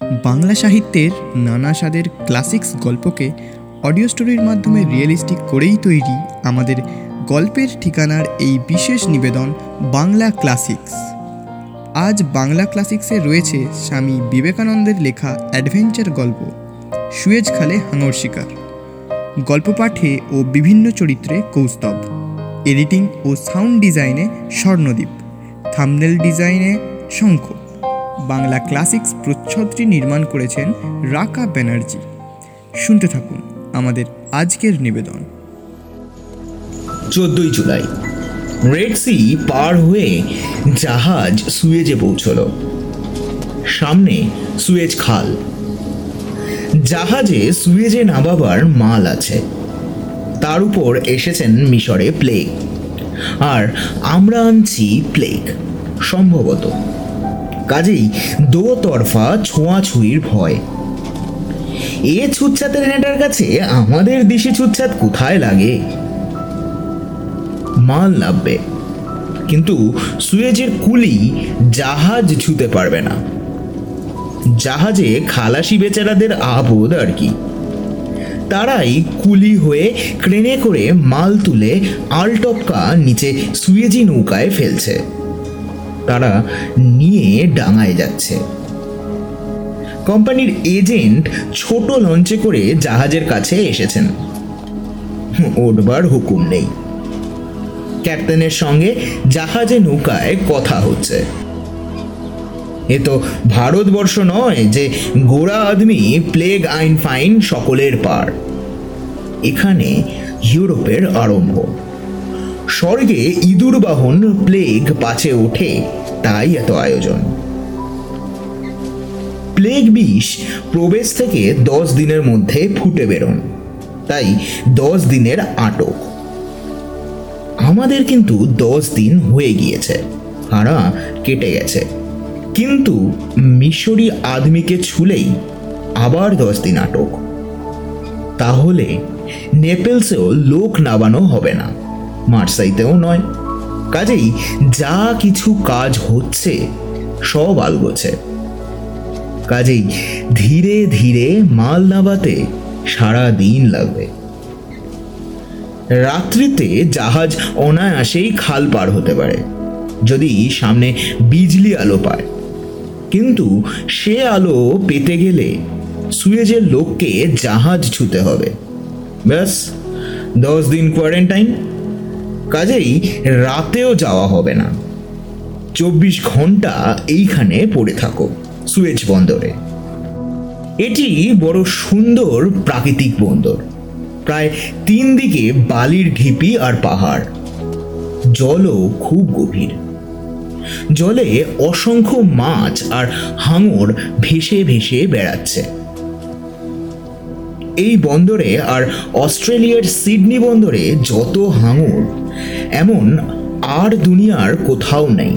বাংলা সাহিত্যের নানা স্বাদের ক্লাসিক্স গল্পকে অডিও স্টোরির মাধ্যমে রিয়েলিস্টিক করেই তৈরি আমাদের গল্পের ঠিকানার এই বিশেষ নিবেদন বাংলা ক্লাসিক্স আজ বাংলা ক্লাসিক্সে রয়েছে স্বামী বিবেকানন্দের লেখা অ্যাডভেঞ্চার গল্প, সুয়েজ খালে হাঙর শিকার। গল্প পাঠে ও বিভিন্ন চরিত্রে কৌস্তব এডিটিং ও সাউন্ড ডিজাইনে স্বর্ণদ্বীপ থামনেল ডিজাইনে শঙ্খ। বাংলা ক্লাসিক্স প্রচ্ছদটি নির্মাণ করেছেন রাকা ব্যানার্জি। শুনতে থাকুন আমাদের আজকের নিবেদন। চোদ্দই জুলাই রেড সি পার হয়ে জাহাজ সুয়েজে পৌঁছল। সামনে সুয়েজ খাল। জাহাজে সুয়েজে নামাবার মাল আছে। তার উপর এসেছেন মিশরে প্লেগ। আর আমরা আনছি প্লেগ, সম্ভবত। কাজেই দোতরফা ছোঁয়াছুঁয়ির ভয়। এ ছুচ্ছাতের নেটার কাছে আমাদের দেশে ছুচ্ছাত কোথায় লাগে? মাল নামবে। কিন্তু সুয়েজের কুলি জাহাজ ছুতে পারবে না। জাহাজে খালাসি বেচারাদের আবোধ আর কি। তারাই কুলি হয়ে ক্রেনে করে মাল তুলে আলটপকা নিচে সুয়েজি নৌকায় ফেলছে। তারা নিয়ে ডাঙায় যাচ্ছে। কোম্পানির এজেন্ট ছোট লঞ্চে করে জাহাজের কাছে এসেছেন। ওঠবার হুকুম নেই। ক্যাপ্টেনের সঙ্গে জাহাজে নৌকায় কথা হচ্ছে। এ তো ভারতবর্ষ নয় যে গোড়া আদমি, প্লেগ আইন ফাইন সকলের পার। এখানে ইউরোপের আরম্ভ। স্বর্গে ইঁদুর বাহন প্লেগ পাছে ওঠে, তাই এত আয়োজন। প্লেগ বিষ প্রবেশ থেকে দশ দিনের মধ্যে ফুটে বেরোন, তাই দশ দিনের আটক। আমাদের কিন্তু দশ দিন হয়ে গিয়েছে, হারা কেটে গেছে। কিন্তু মিশরি আদমিকে ছুলেই আবার দশ দিন আটক। তাহলে নেপেলসেও লোক নামানো হবে না। মার্সাইতেও নয়। কাজেই যা কিছু কাজ হচ্ছে, সব আলগোছে। কাজেই ধীরে ধীরে মাল নামাতে সারা দিন লাগবে। রাত্রিতে জাহাজ অনায়াসেই খাল পার হতে পারে, যদি সামনে বিজলি আলো পায়। কিন্তু সে আলো পেতে গেলে সুয়েজের লোককে জাহাজ ছুতে হবে। ব্যাস, দশ দিন কোয়ারেন্টাইন কাজেই রাতেও যাওয়া হবে না। চব্বিশ ঘণ্টা এইখানে পড়ে থাকো, সুয়েজ বন্দরে। এটি বড় সুন্দর প্রাকৃতিক বন্দর। প্রায় তিন দিকে বালির ঢিপি আর পাহাড়। জলও খুব গভীর। জলে অসংখ্য মাছ আর হাঙর ভেসে ভেসে বেড়াচ্ছে। এই বন্দরে আর অস্ট্রেলিয়ার সিডনি বন্দরে যত হাঙর, এমন আর দুনিয়ার কোথাও নেই।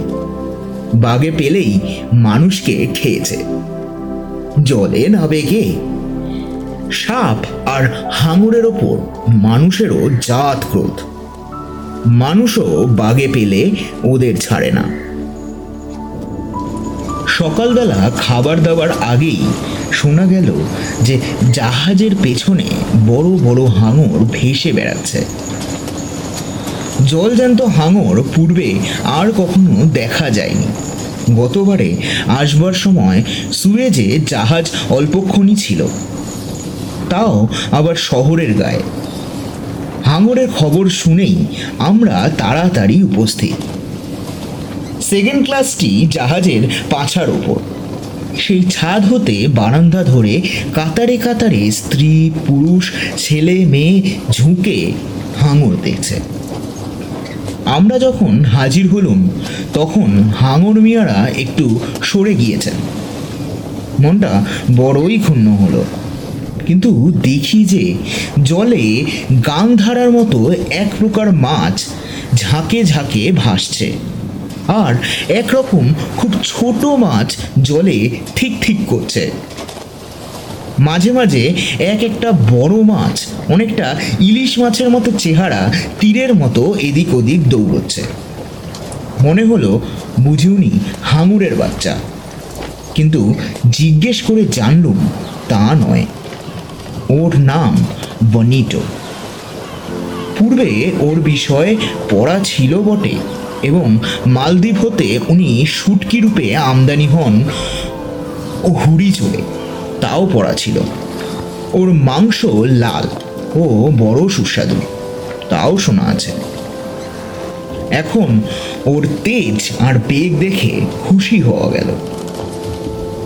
বাগে পেলেই মানুষকে খেয়েছে। জলে নাবে কে সাপ আর হাঙরের ওপর মানুষেরও জাত ক্রোধ। মানুষও বাগে পেলে ওদের ছাড়ে না। সকালবেলা খাবার দাবার আগেই শোনা গেল যে জাহাজের পেছনে বড় বড় হাঙর ভেসে বেড়াচ্ছে। জলজান্ত হাঙর পূর্বে আর কখনো দেখা যায়নি। গতবারে আসবার সময় সুয়েজে জাহাজ অল্পক্ষণই ছিল। তাও আবার শহরের গায়ে। হাঙরের খবর শুনেই আমরা তাড়াতাড়ি উপস্থিত। সেকেন্ড ক্লাসটি জাহাজের পাছার ওপর সেই ছাদ হতে বারান্দা ধরে কাতারে কাতারে স্ত্রী, পুরুষ, ছেলে, মেয়ে ঝুঁকে হাঙর দেখছে। আমরা যখন হাজির হলুম, তখন হাঙর মিয়ারা একটু সরে গিয়েছেন। মনটা বড়ই ক্ষুণ্ণ হলো। কিন্তু দেখি যে জলে গাংধারার মতো এক প্রকার মাছ ঝাঁকে ঝাঁকে ভাসছে। আর একরকম খুব ছোট মাছ জলে ঠিক ঠিক করছে। মাঝে মাঝে এক একটা বড় মাছ, অনেকটা ইলিশ মাছের মতো চেহারা তীরের মতো এদিক ওদিক দৌড়চ্ছে। মনে হলো বুঝিউনি হাঙুরের বাচ্চা। কিন্তু জিজ্ঞেস করে জানলুম তা নয়। ওর নাম বনিটো। পূর্বে ওর বিষয়ে পড়া ছিল বটে। এবং মালদ্বীপ হতে উনি শুটকি রূপে আমদানি হন ও হুড়ি চলে। তাও পড়া ছিল। ওর মাংস লাল ও বড় সুস্বাদু। তাও শোনা আছে। এখন ওর তেজ আর বেগ দেখে খুশি হওয়া গেল।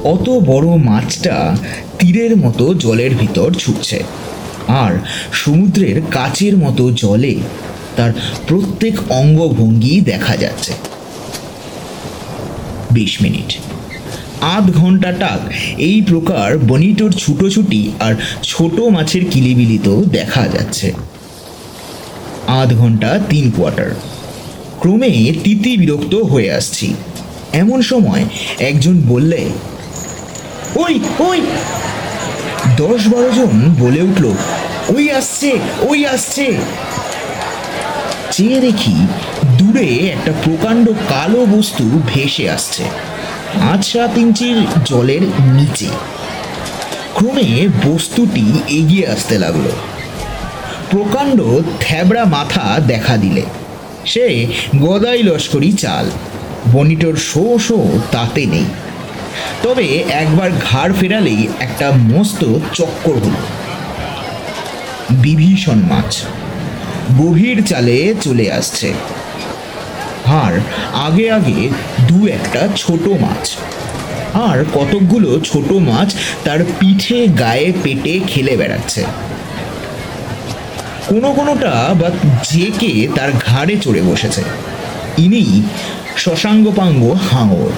অত বড় মাছটা তীরের মতো জলের ভিতর ছুটছে। আর সমুদ্রের কাচের মতো জলে তার প্রত্যেক অঙ্গভঙ্গি দেখা যাচ্ছে। বিশ মিনিট। আধ ঘণ্টা টাক। এই প্রকার বনিটোর ছুটোছুটি আর ছোট মাছের কিলিবিলি তো দেখা যাচ্ছে। আধ ঘণ্টা তিন কোয়ার্টার। ক্রমে তিতি বিরক্ত হয়ে আসছি। এমন সময় একজন বললে, ওই ওই! দশ বারো জন বলে উঠল, ওই আসছে ওই আসছে! চেয়ে দেখি দূরে একটা প্রকাণ্ড কালো বস্তু ভেসে আসছে। পাঁচ সাত ইঞ্চির জলের নিচে। ক্রমে বস্তুটি এগিয়ে আসতে লাগল। প্রকাণ্ড থ্যাবড়া মাথা দেখা দিলে। সে গদাই লস্করি চাল। বনিটোর শো শো তাতে নেই। তবে একবার ঘাড় ফেরালেই একটা মস্ত চক্কর হল। বিভীষণ মাছ। গভীর চালে চলে আসছে। আর আগে আগে দু একটা ছোট মাছ। আর কতকগুলো ছোট মাছ তার পিঠে, গায়ে, পেটে খেলে বেড়াচ্ছে। কোনো কোনোটা বা জেকে তার ঘাড়ে চড়ে বসেছে। ইনি শশাঙ্গপাঙ্গ হাঙর।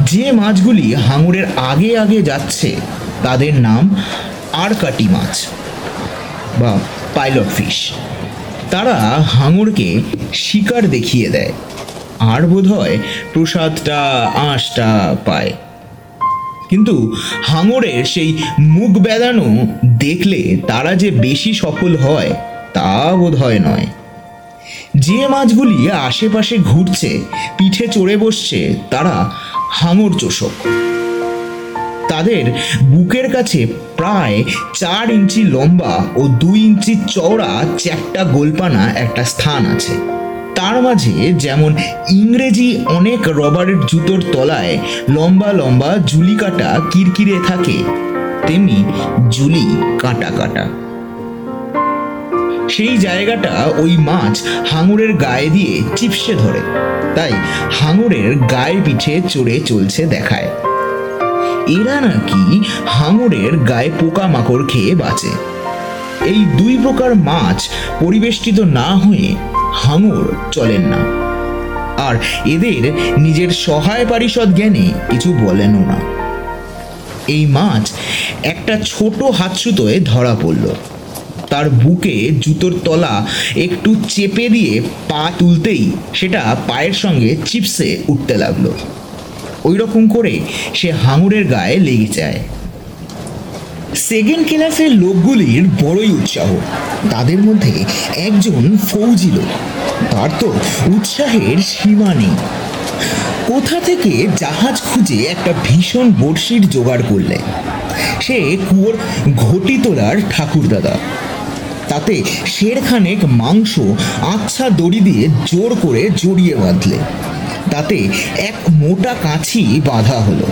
যে মাছগুলি হাঙরের আগে আগে যাচ্ছে, তাদের নাম আরকাটি মাছ বা পাইলট ফিশ। তারা হাঙরকে শিকার দেখিয়ে দেয়। আর বোধহয় প্রসাদটা, আঁশটা পায়। কিন্তু হাঙরের সেই মুখ বেদানো দেখলে তারা যে বেশি সফল হয়, তা বোধ হয় নয়। যে মাছগুলি আশেপাশে ঘুরছে, পিঠে চড়ে বসছে, তারা হাঙর চোষক। তাদের বুকের কাছে প্রায় চার ইঞ্চি লম্বা ও দুই ইঞ্চি চওড়া চ্যাপটা গোলপানা একটা স্থান আছে। তার মাঝে যেমন ইংরেজি অনেক রবারের জুতোর তলায় লম্বা লম্বা জুলি কাটা কিরকিরে থাকে, তেমনি জুলি কাটা কাটা। সেই জায়গাটা ওই মাছ হাঙরের গায়ে দিয়ে চিপসে ধরে, তাই হাঙরের গায়ে পিঠে চড়ে চলছে দেখায়। এরা নাকি হাঙরের গায়ে পোকামাকড় খেয়ে বাঁচে। এই দুই প্রকার মাছ পরিবেষ্টিত না হয়ে হাঙর চলেন না। আর এদের নিজের সহায় পারিষদ জ্ঞানে কিছু বলেনও না। এই মাছ একটা ছোট হাতসুতোয় ধরা পড়ল। তার বুকে জুতোর তলা একটু চেপে দিয়ে পা তুলতেই সেটা পায়ের সঙ্গে চিপসে উঠতে লাগল। ওই রকম করে সে হাঙুরের গায়ে লেগে যায়। সেকেন্ড ক্লাসের লোকগুলির বড়ই উৎসাহ। তাদের মধ্যে একজন ফৌজি লোক। তার তো উৎসাহের সীমা নেই। কোথা থেকে জাহাজ খুঁজে একটা ভীষণ বড়শির জোগাড় করলে? সে কুয়োর ঘটি তোলার ঠাকুরদাদা। তাতে শেরখানেক মাংস আচ্ছা দড়ি দিয়ে জোর করে জড়িয়ে বাঁধলে। তাতে এক মোটা কাছি বাঁধা হলো।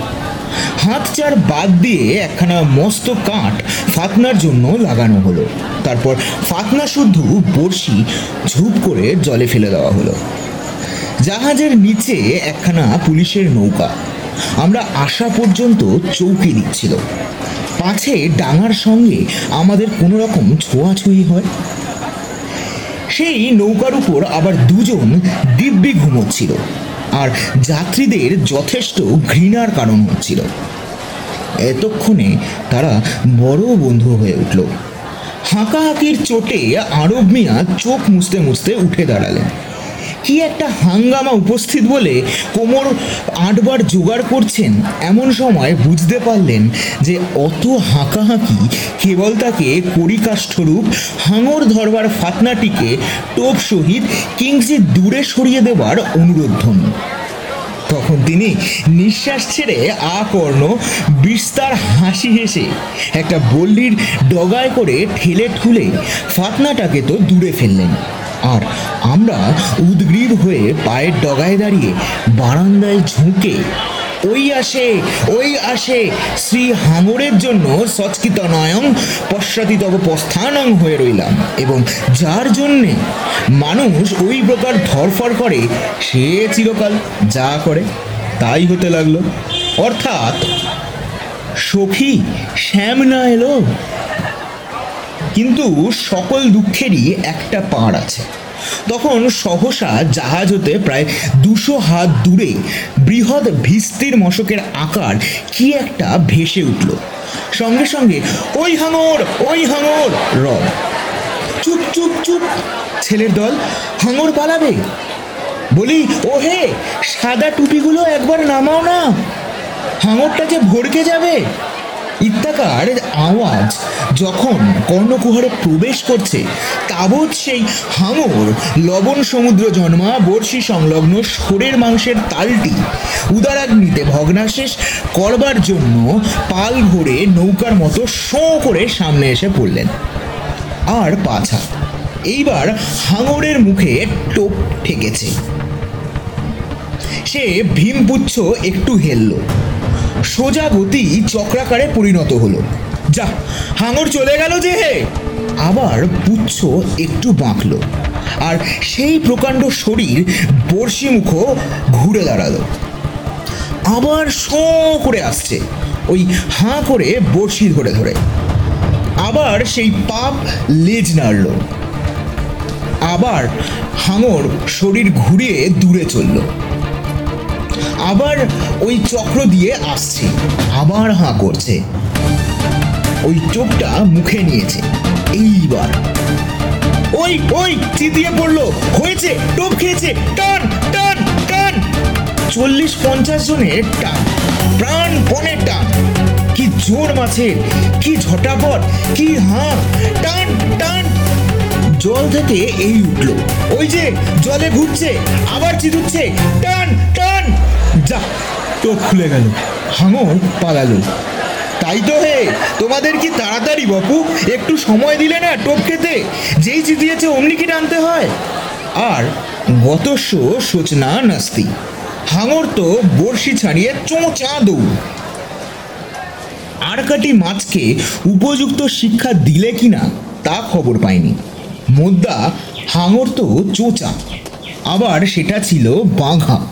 হাত চার বাদ দিয়ে একখানা মস্ত কাঠ ফাতনার জন্য লাগানো হলো। তারপর ফাতনা শুদ্ধ বড়শি ঝুপ করে জলে ফেলে দেওয়া হলো। জাহাজের নিচে একখানা পুলিশের নৌকা। আমরা আসা পর্যন্ত চৌকি দিচ্ছিল। পাছে ডাঙার সঙ্গে আমাদের কোনো রকম ছোঁয়াছুঁই হয়। সেই নৌকার উপর আবার দুজন দিব্যি ঘুমোচ্ছিল। আর যাত্রীদের যথেষ্ট ঘৃণার কারণ হচ্ছিল। এতক্ষণে তারা বড় বন্ধু হয়ে উঠল। হাঁকাহাকির চোটে আরব মিয়া চোখ মুছতে মুছতে উঠে দাঁড়ালেন। কি একটা হাঙ্গামা উপস্থিত বলে কোমর আটবার জোগাড় করছেন? এমন সময় বুঝতে পারলেন যে অত হাঁকাহাঁকি কেবল তাকে করিকাষ্ঠরূপ হাঙর ধরবার ফাতনাটিকে টোপ সহিত কিংসি দূরে সরিয়ে দেবার অনুরোধ ধ্বনি তখন তিনি নিঃশ্বাস ছেড়ে আকর্ণ, বিস্তার হাসি হেসে একটা বল্লির ডগায় করে ঠেলে ঠুলে ফাতনাটাকে তো দূরে ফেললেন। আর আমরা উদ্গ্রীব হয়ে পায়ের ডগায় দাঁড়িয়ে বারান্দায় ঝুঁকে, ওই আসে ওই আসে, শ্রী হাঙরের জন্য সচকিত নয়ং পশ্চাতি তব প্রস্থানং হয়ে রইলাম। এবং যার জন্যে মানুষ ওই প্রকার ধরফর করে, সে চিরকাল যা করে তাই হতে লাগল। অর্থাৎ সখী শ্যাম না এলো। কিন্তু সকল দুঃখেরই একটা পাড় আছে। তখন সহসা জাহাজ হতে প্রায় দুশো হাত দূরে বৃহৎ ভিস্তির মশকের আকার কি একটা ভেসে উঠল। সঙ্গে সঙ্গে, ওই হাঙর ওই হাঙর! রব। চুপ চুপ চুপ, ছেলের দল, হাঙর পালাবে। বলি ও হে সাদা টুপিগুলো একবার নামাও না। হাঙরটা যে ভরকে যাবে। ইত্যাকার আওয়াজ যখন কর্ণকুহরে প্রবেশ করছে, তাবৎ সেই হাঙর লবণ সমুদ্র জন্মা বর্ষি সংলগ্ন শোরের মাংসের তালটি উদারাগ্নিতে ভগ্নাশেষ করবার জন্য পাল ঘোরে নৌকার মতো শোঁ করে সামনে এসে পড়লেন। আর পাছা, এইবার হাঙরের মুখে টোপ ঠেকেছে। সে ভীমপুচ্ছ একটু হেলল। সোজা গতি চক্রাকারে পরিণত হলো। যা, হাঙর চলে গেল যে হে! আবার পুচ্ছ একটু বাঁকলো। আর সেই প্রকাণ্ড শরীর বর্ষিমুখ ঘুরে দাঁড়াল। আবার শো করে আসছে, ওই হাঁ করে বড়শি ধরে ধরে। আবার সেই পাপ লেজ নাড়ল। আবার হাঙর শরীর ঘুরিয়ে দূরে চলল। আবার ওই চক্র দিয়ে আসছে, আবার হাঁ করছে। ওই চোখটা মুখে নিয়েছে, এইবার। ওই ওই, চিতিয়ে পড়ল, হয়েছে, টোপ খেয়েছে, টান টান টান। চল্লিশ পঞ্চাশ জনের টান, প্রাণ পণের টান। কি জোর মাছের, কি ঝটাপট, কি হাঁ টান টান। জল থেকে এই উঠল, ওই যে জলে ঘুরছে, আবার চিদুচ্ছে টান টান। যা টোপ খুলে গেল। হাঙর পালালো। তাই তো হে, তোমাদের কি তাড়াতাড়ি বাপু? একটু সময় দিলে না টোপ খেতে? যেই জিতিয়েছে অমনি কি টানতে হয়? আর গত গতস্য সোচনা নাস্তি। হাঙর তো বড়শি ছাড়িয়ে চোঁচা দৌড়। আরকাটি মাছকে উপযুক্ত শিক্ষা দিলে কিনা তা খবর পাইনি। মোদ্দা হাঙর তো চোঁচা। আবার সেটা ছিল বাঘা।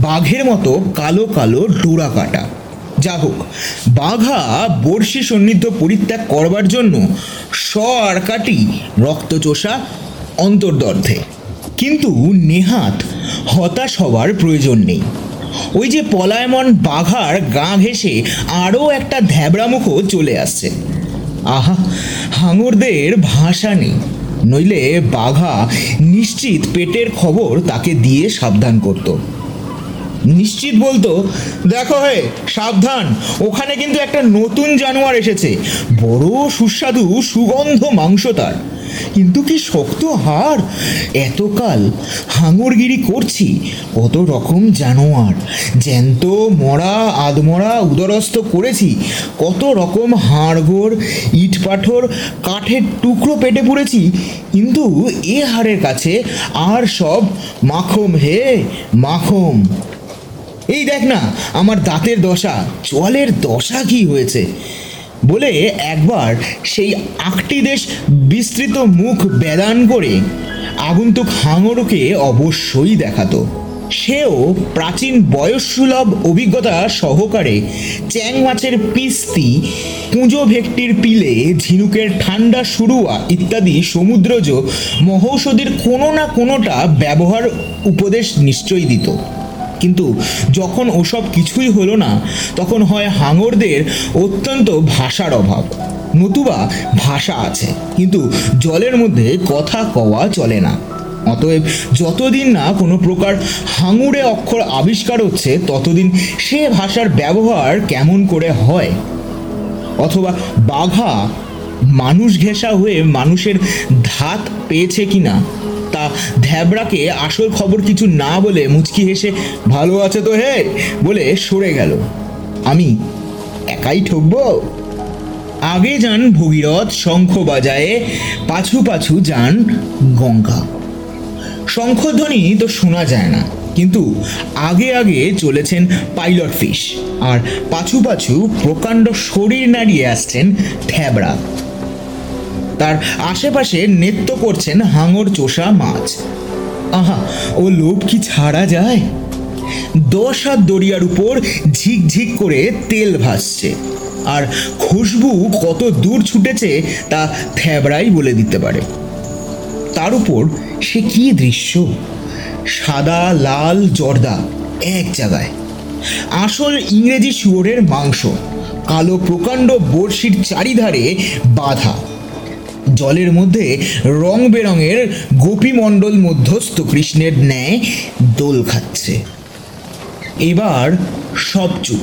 বাঘের মতো কালো কালো ডোরা কাটা। যা হোক, বাঘা বর্ষি সন্নিধ্য পরিত্যাগ করবার জন্য স আর কাটি রক্তচোষা অন্তর্দর্থে কিন্তু নেহাত হতাশ হওয়ার প্রয়োজন নেই। ওই যে পলায়মন বাঘার গা ঘেঁষে আরও একটা ধ্যাবড়ামুখও চলে আসছে। আহা, হাঙরদের ভাষা নেই। নইলে বাঘা নিশ্চিত পেটের খবর তাকে দিয়ে সাবধান করতো। নিশ্চিত বলতো, দেখো হে, সাবধান, ওখানে কিন্তু একটা নতুন জানোয়ার এসেছে, বড় সুস্বাদু সুগন্ধ মাংস তার। কিন্তু কি শক্ত হাড়? এতকাল হাঙরগিরি করছি, কত রকম জানোয়ার, জ্যান্ত, মরা, আধমরা, উদরস্থ করেছি, কত রকম হাড়গোড়, ইট পাথর, কাঠের টুকরো পেটে পুড়েছি কিন্তু এ হাড়ের কাছে আর সব মাখম হে, মাখম। এই দেখ না, আমার দাঁতের দশা, জলের দশা কি হয়েছে? বলে একবার সেই আটটি দেশ বিস্তৃত মুখ বেদান করে আগন্তুক হাঙরকে অবশ্যই দেখাতো। সেও প্রাচীন বয়সসুলভ অভিজ্ঞতা সহকারে চ্যাং মাছের পিস্তি পুঁজো ভেকটির পিলে, ঝিনুকের ঠান্ডা শুরুয়া ইত্যাদি সমুদ্রজ মহৌষধির কোনো না কোনোটা ব্যবহার উপদেশ নিশ্চয়ই দিত। কিন্তু যখন ওসব কিছুই হলো না, তখন হয় হাঙরদের অত্যন্ত ভাষার অভাব। নতুবা ভাষা আছে, কিন্তু জলের মধ্যে কথা কওয়া চলে না। অতএব যতদিন না কোনো প্রকার হাঙুরে অক্ষর আবিষ্কার হচ্ছে, ততদিন সে ভাষার ব্যবহার কেমন করে হয়? অথবা বাঘা মানুষ ঘেঁষা হয়ে মানুষের ধাত পেয়েছে কিনা? তা ধ্যাবড়াকে আসল খবর কিছু না বলে মুচকি হেসে, ভালো আছে তো হে? বলে সরে গেল। আমি একাই ঠকবো? আগে যান ভগীরথ শঙ্খ বাজায়ে পাছু পাছু যান গঙ্গা। শঙ্খধ্বনি তো শোনা যায় না, কিন্তু আগে আগে চলেছেন পাইলট ফিশ। আর পাছু পাছু প্রকাণ্ড শরীর নাড়িয়ে আসছেন থ্যাবড়া তার আশেপাশে নৃত্য করছেন হাঙর চোষা মাছ। আহা, ও লোভ কি ছাড়া যায়? দশ হাত দরিয়ার উপর ঝিকঝিক করে তেল ভাসছে। আর খুশবু কত দূর ছুটেছে তা থ্যাবড়াই বলে দিতে পারে। তার উপর সে কি দৃশ্য? সাদা, লাল, জর্দা, এক জায়গায়। আসল ইংরেজি শুয়োরের মাংস, কালো প্রকাণ্ড বড়শির চারিধারে বাধা। জলের মধ্যে রং বেরঙের গোপীমণ্ডল মধ্যস্থ কৃষ্ণের ন্যায় দোল খাচ্ছে। এবার সব চুপ।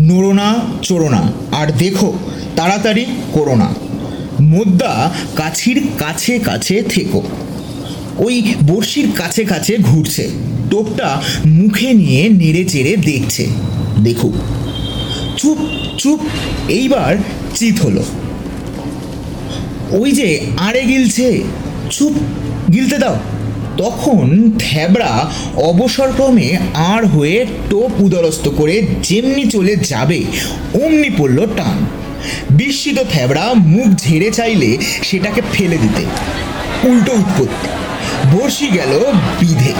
নড়োনা চোরোনা, আর দেখো, তাড়াতাড়ি করো না। মোদ্দা কাছির কাছে কাছে থেকো। ওই বড়শির কাছে কাছে ঘুরছে। টোপটা মুখে নিয়ে নেড়ে চেড়ে দেখছে। দেখুক। চুপ চুপ, এইবার চিত হলো। ওই যে আড়ে গিলছে। চুপ, গিলতে দাও। তখন থ্যাবড়া অবসরক্রমে আর হয়ে টোপ উদরস্ত করে যেমনি চলে যাবে, অমনি পড়ল টান। বিস্মিত থ্যাবড়া মুখ ঝেড়ে চাইলে সেটাকে ফেলে দিতে। উল্টো উৎপত্তি। বর্ষি গেল বিধে।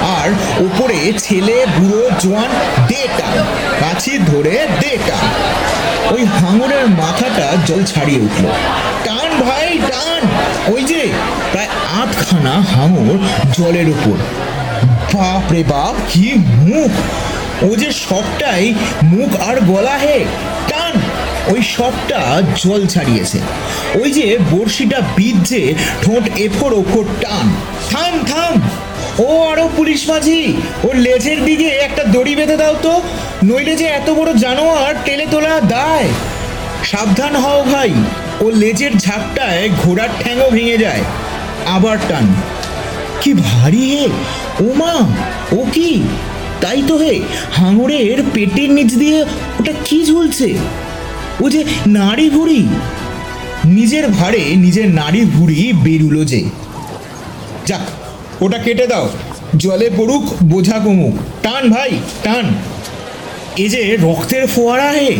আর ওপরে ছেলে, বুড়ো, জোয়ান দে টান কাছি ধরে দে টান ওই হাঙরের মাথাটা জল ছাড়িয়ে উঠল। ভাই টান ওই যে, প্রায় আধখানা হাঙর জলের উপর। বাপ রে বাপ, কি মুখ। ও যে সবটাই মুখ আর গলা হে, টান। ওই সবটা জল ছাড়িয়েছে। ওই যে বড়শিটা বিধছে, ঠোঁট এফোর ওফোর টান। থাম থাম। ও আরও পুলিশ মাঝি ওর লেজের দিকে একটা দড়ি বেঁধে দাও তো। নইলে যে এত বড় জানোয়ার টেলে তোলা দায়। সাবধান হও ভাই। ও লেজের ঝাপটায় ঘোড়ার ঠ্যাংও ভেঙে যায়। আবার টান। কি ভারী হে! ও মা! ও কি? তাই তো হে, হাঙরের পেটের নিচ দিয়ে ওটা কি ঝুলছে? ও যে নাড়ি ভুড়ি। নিজের ভারে নিজের নাড়ি ভুড়ি বেরুলো যে। যাক, ওটা কেটে দাও। জলে পড়ুক, বোঝা কমুক। টান ভাই, টান। এ যে রক্তের ফোয়ারা হে!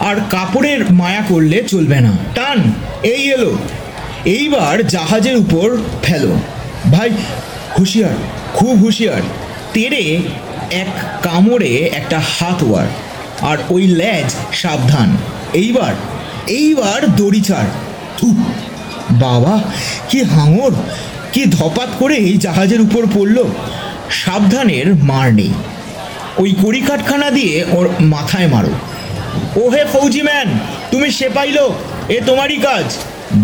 আর কাপড়ের মায়া করলে চলবে না। টান, এই এলো। এইবার জাহাজের উপর ফেলো। ভাই, হুঁশিয়ার, খুব হুঁশিয়ার। তেরে এক কামড়ে একটা হাত ওয়ার, আর ওই ল্যাজ সাবধান। এইবার এইবার দড়ি ছাড়। বাবা, কি হাঙর, কি ধপাত করে এই জাহাজের উপর পড়ল। সাবধানের মার নেই। ওই কড়ি কড়িকাঠখানা দিয়ে ওর মাথায় মারো। ও হে ফৌজি ম্যান তুমি সে পাইলো এ তোমারই কাজ।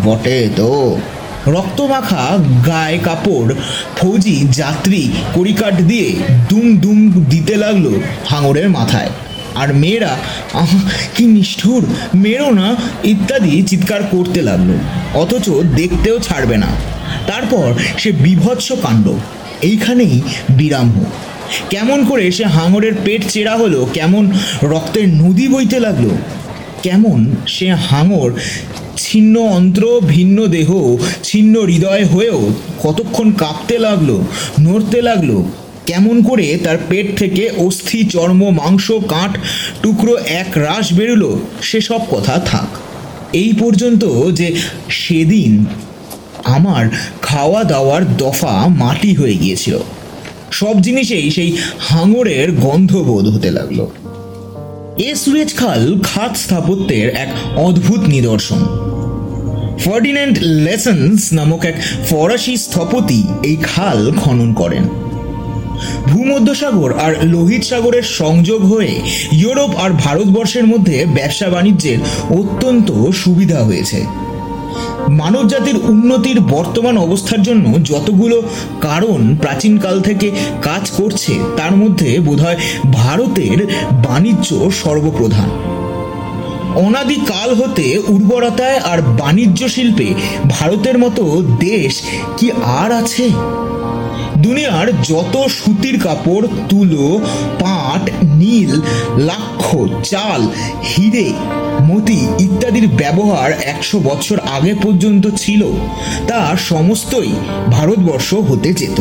বটে তো। রক্তমাখা গায়ে কাপড় ফৌজি যাত্রী কড়িকাঠ দিয়ে দুম দুম দিতে লাগল হাঙরের মাথায়। আর মেয়েরা আহ কি নিষ্ঠুর মেরো না ইত্যাদি চিৎকার করতে লাগল। অথচ দেখতেও ছাড়বে না। তারপর সে বিভৎস কাণ্ড। এইখানেই বিরাম হোক। কেমন করে সে হাঙরের পেট চেরা হলো? কেমন রক্তের নদী বইতে লাগল? কেমন সে হাঙর ছিন্ন অন্ত্র, ভিন্ন দেহ, ছিন্ন হৃদয় হয়েও কতক্ষণ কাঁপতে লাগল, নড়তে লাগল? কেমন করে তার পেট থেকে অস্থি, চর্ম, মাংস কাঠ টুকরো, এক রাস বেরুলো? সেসব কথা থাক। এই পর্যন্ত যে সেদিন আমার খাওয়া দাওয়ার দফা মাটি হয়ে গিয়েছিল। সব জিনিসেই সেই হাঙরের গন্ধ বোধ হতে লাগল। এ সুয়েজ খাল খাত স্থাপত্যের এক অদ্ভুত নিদর্শন। ফার্ডিন্যান্ড লেসন্স নামক এক ফরাসি স্থপতি এই খাল খনন করেন। ভূমধ্যসাগর আর লোহিত সাগরের সংযোগ হয়ে ইউরোপ আর ভারতবর্ষের মধ্যে ব্যবসা বাণিজ্যের অত্যন্ত সুবিধা হয়েছে। মানবজাতির উন্নতির বর্তমান অবস্থার জন্য যতগুলো কারণ প্রাচীনকাল থেকে কাজ করছে, তার মধ্যে বোধহয় ভারতের বাণিজ্য সর্বপ্রধান। অনাদিকাল হতে উর্বরতায় আর বাণিজ্য শিল্পে ভারতের মতো দেশ কি আর আছে? দুনিয়ার যত সুতির কাপড়, তুলো, পাট নীল, লাক্ষ চাল হিরে, মতি ইত্যাদির ব্যবহার একশো বছর আগে পর্যন্ত ছিল। তা সমস্তই ভারতবর্ষ হতে যেত।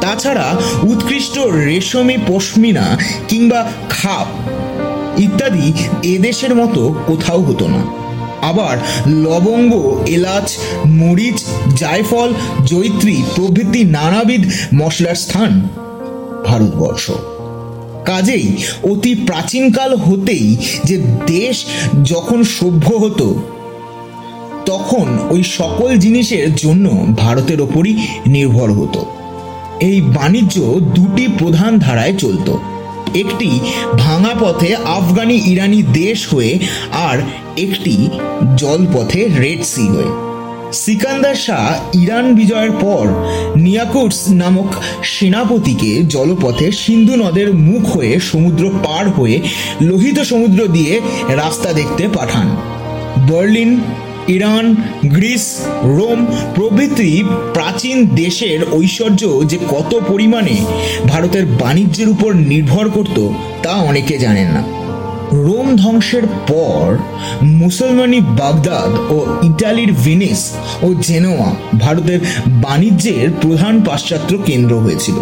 তাছাড়া উৎকৃষ্ট রেশমি পশমিনা কিংবা খাপ ইত্যাদি এদেশের মতো কোথাও হতো না। আবার লবঙ্গ, এলাচ, মরিচ, জায়ফল জৈত্রী প্রভৃতি নানাবিধ মশলার স্থান ভারতবর্ষ। কাজেই অতি প্রাচীনকাল হতেই যে দেশ যখন সভ্য হতো, তখন ওই সকল জিনিসের জন্য ভারতের ওপরই নির্ভর হতো। এই বাণিজ্য দুটি প্রধান ধারায় চলতো। একটি ভাঙা পথে আফগানি ইরানি দেশ হয়ে আর একটি জলপথে রেড সি হয়ে। সিকান্দার শাহ ইরান বিজয়ের পর নিয়াকুটস নামক সেনাপতিকে জলপথে সিন্ধু নদের মুখ হয়ে সমুদ্র পার হয়ে লোহিত সমুদ্র দিয়ে রাস্তা দেখতে পাঠান। বার্লিন, ইরান, গ্রিস, রোম প্রভৃতি প্রাচীন দেশের ঐশ্বর্য যে কত পরিমাণে ভারতের বাণিজ্যের উপর নির্ভর করত তা অনেকে জানেন না। রোম ধ্বংসের পর মুসলমানি বাগদাদ ও ইটালির ভেনিস ও জেনোয়া ভারতের বাণিজ্যের প্রধান পাশ্চাত্য কেন্দ্র হয়েছিল,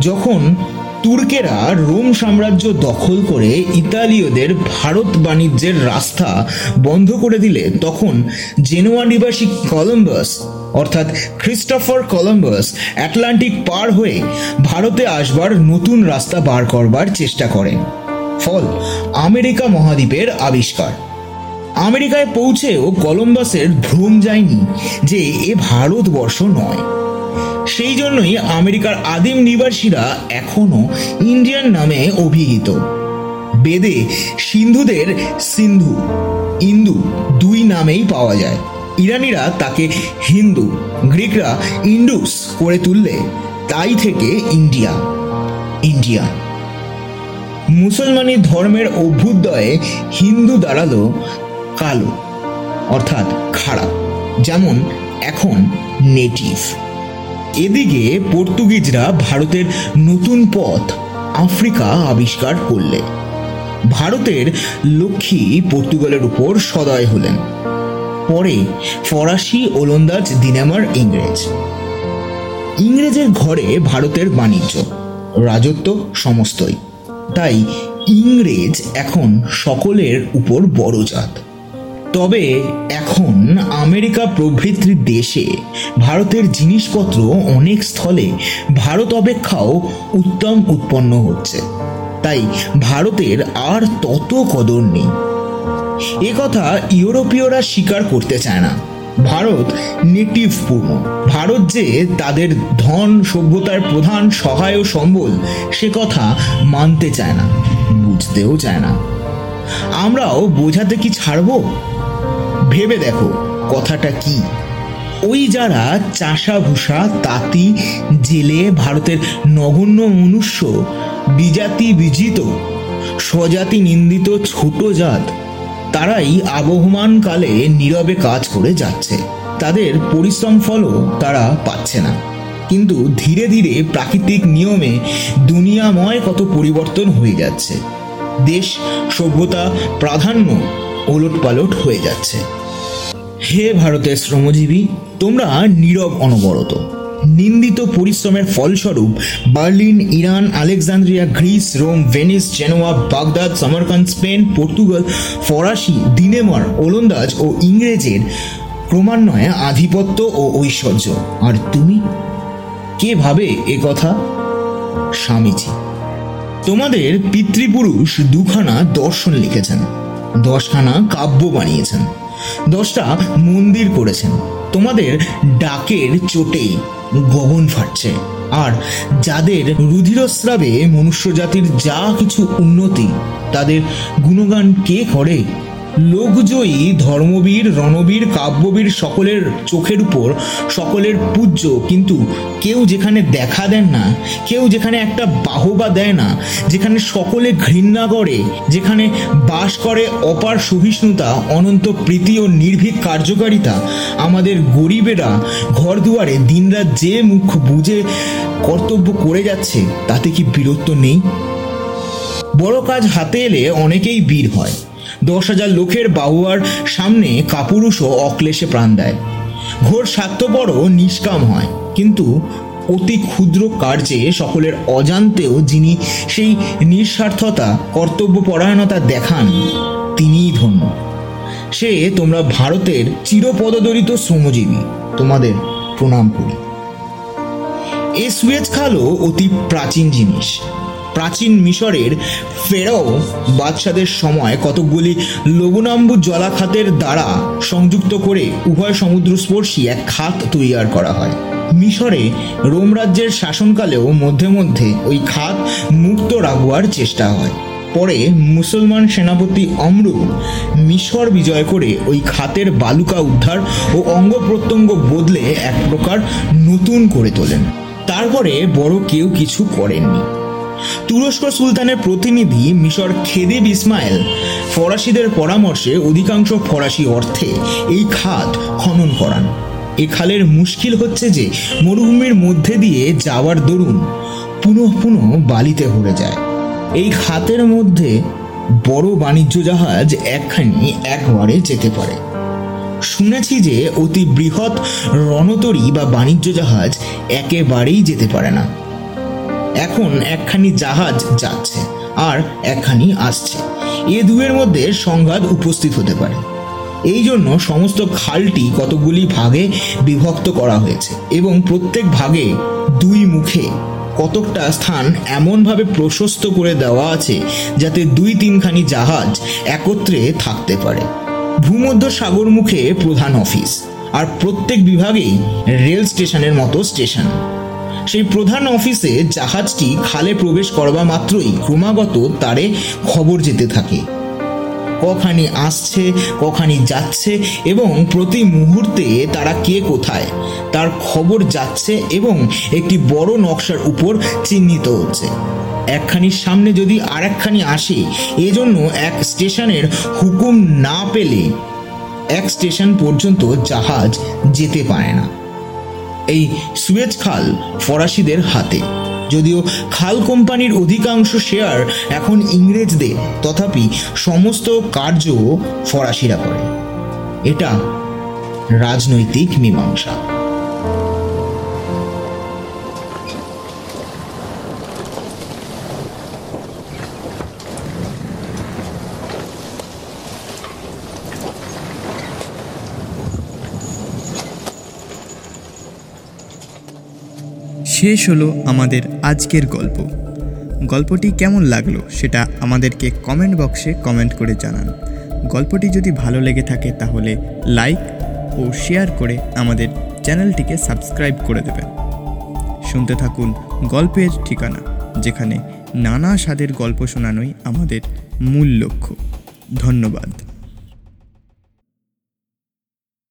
যখন তুর্কেরা রোম সাম্রাজ্য দখল করে ইতালীয়দের ভারত বাণিজ্যের রাস্তা বন্ধ করে দিলে, তখন জেনোয়া নিবাসী কলম্বাস, অর্থাৎ ক্রিস্টোফার কলম্বাস, অ্যাটলান্টিক পার হয়ে ভারতে আসবার নতুন রাস্তা বার করবার চেষ্টা করেন ফল, আমেরিকা মহাদ্বীপের আবিষ্কার। আমেরিকায় পৌঁছেও কলম্বাসের ভ্রম যায়নি যে এ ভারতবর্ষ নয়। সেই জন্যই আমেরিকার আদিম নিবাসীরা এখনও ইন্ডিয়ান নামে অভিহিত। বেদে সিন্ধুদের সিন্ধু, ইন্দু দুই নামেই পাওয়া যায়। ইরানিরা তাকে হিন্দু, গ্রিকরা ইন্ডুস করে তুললে তাই থেকে ইন্ডিয়া ইন্ডিয়ান মুসলমানি ধর্মের অভ্যুদয়ে হিন্দু দাঁড়াল কালো, অর্থাৎ খারাপ যেমন এখন নেটিভ এদিকে পর্তুগিজরা ভারতের নতুন পথ আফ্রিকা আবিষ্কার করলে। ভারতের লক্ষ্মী পর্তুগালের উপর সদয় হলেন। পরে ফরাসি ওলন্দাজ দিনামার ইংরেজ। ইংরেজের ঘরে ভারতের বাণিজ্য, রাজত্ব সমস্তই। তাই ইংরেজ এখন সকলের উপর বড় জাত। তবে এখন আমেরিকা প্রভৃতি দেশে ভারতের জিনিসপত্র অনেক স্থলে ভারত অপেক্ষাও উত্তম উৎপন্ন হচ্ছে। তাই ভারতের আর তত কদর নেই। এ কথা ইউরোপীয়রা স্বীকার করতে চায় না। ভারত নেটিভ পূর্ণ। ভারত যে তাদের ধন, সভ্যতার প্রধান সহায় ও সম্বল, সে কথা মানতে চায় না, বুঝতেও চায় না। আমরাও বোঝাতে কি ছাড়বো? ভেবে দেখো কথাটা কি। ওই যারা চাষা ভূষা তাঁতি, জেলে ভারতের নগণ্য মনুষ্য, বিজাতি বিজিত, স্বজাতি নিন্দিত ছোট জাত তারাই আবহমান কালে নীরবে কাজ করে যাচ্ছে। তাদের পরিশ্রম ফলও তারা পাচ্ছে না। কিন্তু ধীরে ধীরে প্রাকৃতিক নিয়মে দুনিয়াময় কত পরিবর্তন হয়ে যাচ্ছে। দেশ, সভ্যতা, প্রাধান্য ওলট পালট হয়ে যাচ্ছে। হে ভারতের শ্রমজীবী, তোমরা নীরব অনবরত। নিন্দিত পরিশ্রমের ফলস্বরূপ Berlin, Iran, Alexandria, Greece, Rome, Venice, Genoa, Baghdad Samarkand Spain, Portugal, ফরাসি দিনেমার ওলন্দাজ ও ইংরেজের ক্রমান্বয়ে আধিপত্য ও ঐশ্বর্য। আর তুমি? কে ভাবে এ কথা? স্বামীজি। তোমাদের পিতৃপুরুষ দুখানা দর্শন লিখেছেন, দশখানা কাব্য বানিয়েছেন। দশটা মন্দির করেছেন। তোমাদের ডাকের চোটে গগন ফাটছে। আর যাদের রুধিরস্রাবে মনুষ্য জাতির যা কিছু উন্নতি, তাদের গুণগান কে করে? লোকজয়ী ধর্মবীর, রণবীর, কাব্যবীর সকলের চোখের উপর সকলের পূজ্য। কিন্তু কেউ যেখানে দেখা দেন না, কেউ যেখানে একটা বাহবা দেয় না, যেখানে সকলে ঘৃণা করে, যেখানে বাস করে অপার সহিষ্ণুতা, অনন্ত প্রীতি ও নির্ভীক কার্যকারিতা, আমাদের গরিবেরা ঘর দুয়ারে দিনরাত যে মুখ বুঝে কর্তব্য করে যাচ্ছে, তাতে কি বীরত্ব নেই? বড় কাজ হাতে এলে অনেকেই বীর হয়। দশ হাজার লোকের বাহুয়ার সামনে কাপুরুষও অক্লেশে প্রাণ দেয়। ঘোর স্বার্থপরও নিষ্কাম হয়। কিন্তু অতি ক্ষুদ্র কার্যে সকলের অজান্তেও যিনি সেই নিঃস্বার্থতা, কর্তব্যপরায়ণতা দেখান, তিনিই ধন্য। সে তোমরা ভারতের চিরপদদরিত শ্রমজীবী। তোমাদের প্রণাম করি। এ সুয়েজ খালও অতি প্রাচীন জিনিস। প্রাচীন মিশরের ফেরাও বাদশাদের সময় কতকগুলি লবণাম্বু জলাখাতের দ্বারা সংযুক্ত করে উভয় সমুদ্রস্পর্শী এক খাত তৈয়ার করা হয়। মিশরে রোম রাজ্যের শাসনকালেও মধ্যে মধ্যে ওই খাত মুক্ত রাখবার চেষ্টা হয়। পরে মুসলমান সেনাপতি অমরু মিশর বিজয় করে ওই খাতের বালুকা উদ্ধার ও অঙ্গ প্রত্যঙ্গ বদলে এক প্রকার নতুন করে তোলেন। তারপরে বড় কেউ কিছু করেননি। তুরস্ক সুলতানের প্রতিনিধি মিশর খেদেব ইসমাইল ফরাসিদের পরামর্শে অধিকাংশ ফরাসি অর্থে এই খাত খনন করান। এ খালের মুশকিল হচ্ছে যে মরুভূমির মধ্যে দিয়ে যাওয়ার দরুন পুনঃ পুনঃ বালিতে ভরে যায়। এই খাতের মধ্যে বড় বাণিজ্য জাহাজ একখানি একবারে যেতে পারে। শুনেছি যে অতি বৃহৎ রণতরী বা বাণিজ্য জাহাজ একেবারেই যেতে পারে না। এখন একখানি জাহাজ যাচ্ছে আর একখানি আসছে। এ দুয়ের মধ্যে সংঘাত উপস্থিত হতে পারে। এই জন্য সমস্ত খালটি কতগুলি ভাগে বিভক্ত করা হয়েছে এবং প্রত্যেক ভাগে দুই মুখে কতকটা স্থান এমনভাবে প্রশস্ত করে দেওয়া আছে যাতে দুই তিনখানি জাহাজ একত্রে থাকতে পারে। ভূমধ্য সাগর মুখে প্রধান অফিস আর প্রত্যেক বিভাগেই রেল স্টেশনের মতো স্টেশন। সেই প্রধান অফিসে জাহাজটি খালে প্রবেশ করবা মাত্রই ক্রমাগত তারে খবর যেতে থাকে। কখানি আসছে, কখানি যাচ্ছে এবং প্রতি মুহূর্তে তারা কে কোথায়, তার খবর যাচ্ছে এবং একটি বড় নকশার উপর চিহ্নিত হচ্ছে। একখানির সামনে যদি আর একখানি আসে, এজন্য এক স্টেশনের হুকুম না পেলে এক স্টেশন পর্যন্ত জাহাজ যেতে পারে না। এই সুয়েজ খাল ফরাসিদের হাতে। যদিও খাল কোম্পানির অধিকাংশ শেয়ার এখন ইংরেজদের, তথাপি সমস্ত কার্য ফরাসিরা করে। এটা রাজনৈতিক মীমাংসা। শেষ হলো আমাদের আজকের গল্প। গল্পটি কেমন লাগল সেটা আমাদেরকে কমেন্ট বক্সে কমেন্ট করে জানান। গল্পটি যদি ভালো লেগে থাকে তাহলে লাইক ও শেয়ার করে আমাদের চ্যানেলটিকে সাবস্ক্রাইব করে দেবেন। শুনতে থাকুন গল্পের ঠিকানা, যেখানে নানা স্বাদের গল্প শোনানোই আমাদের মূল লক্ষ্য। ধন্যবাদ।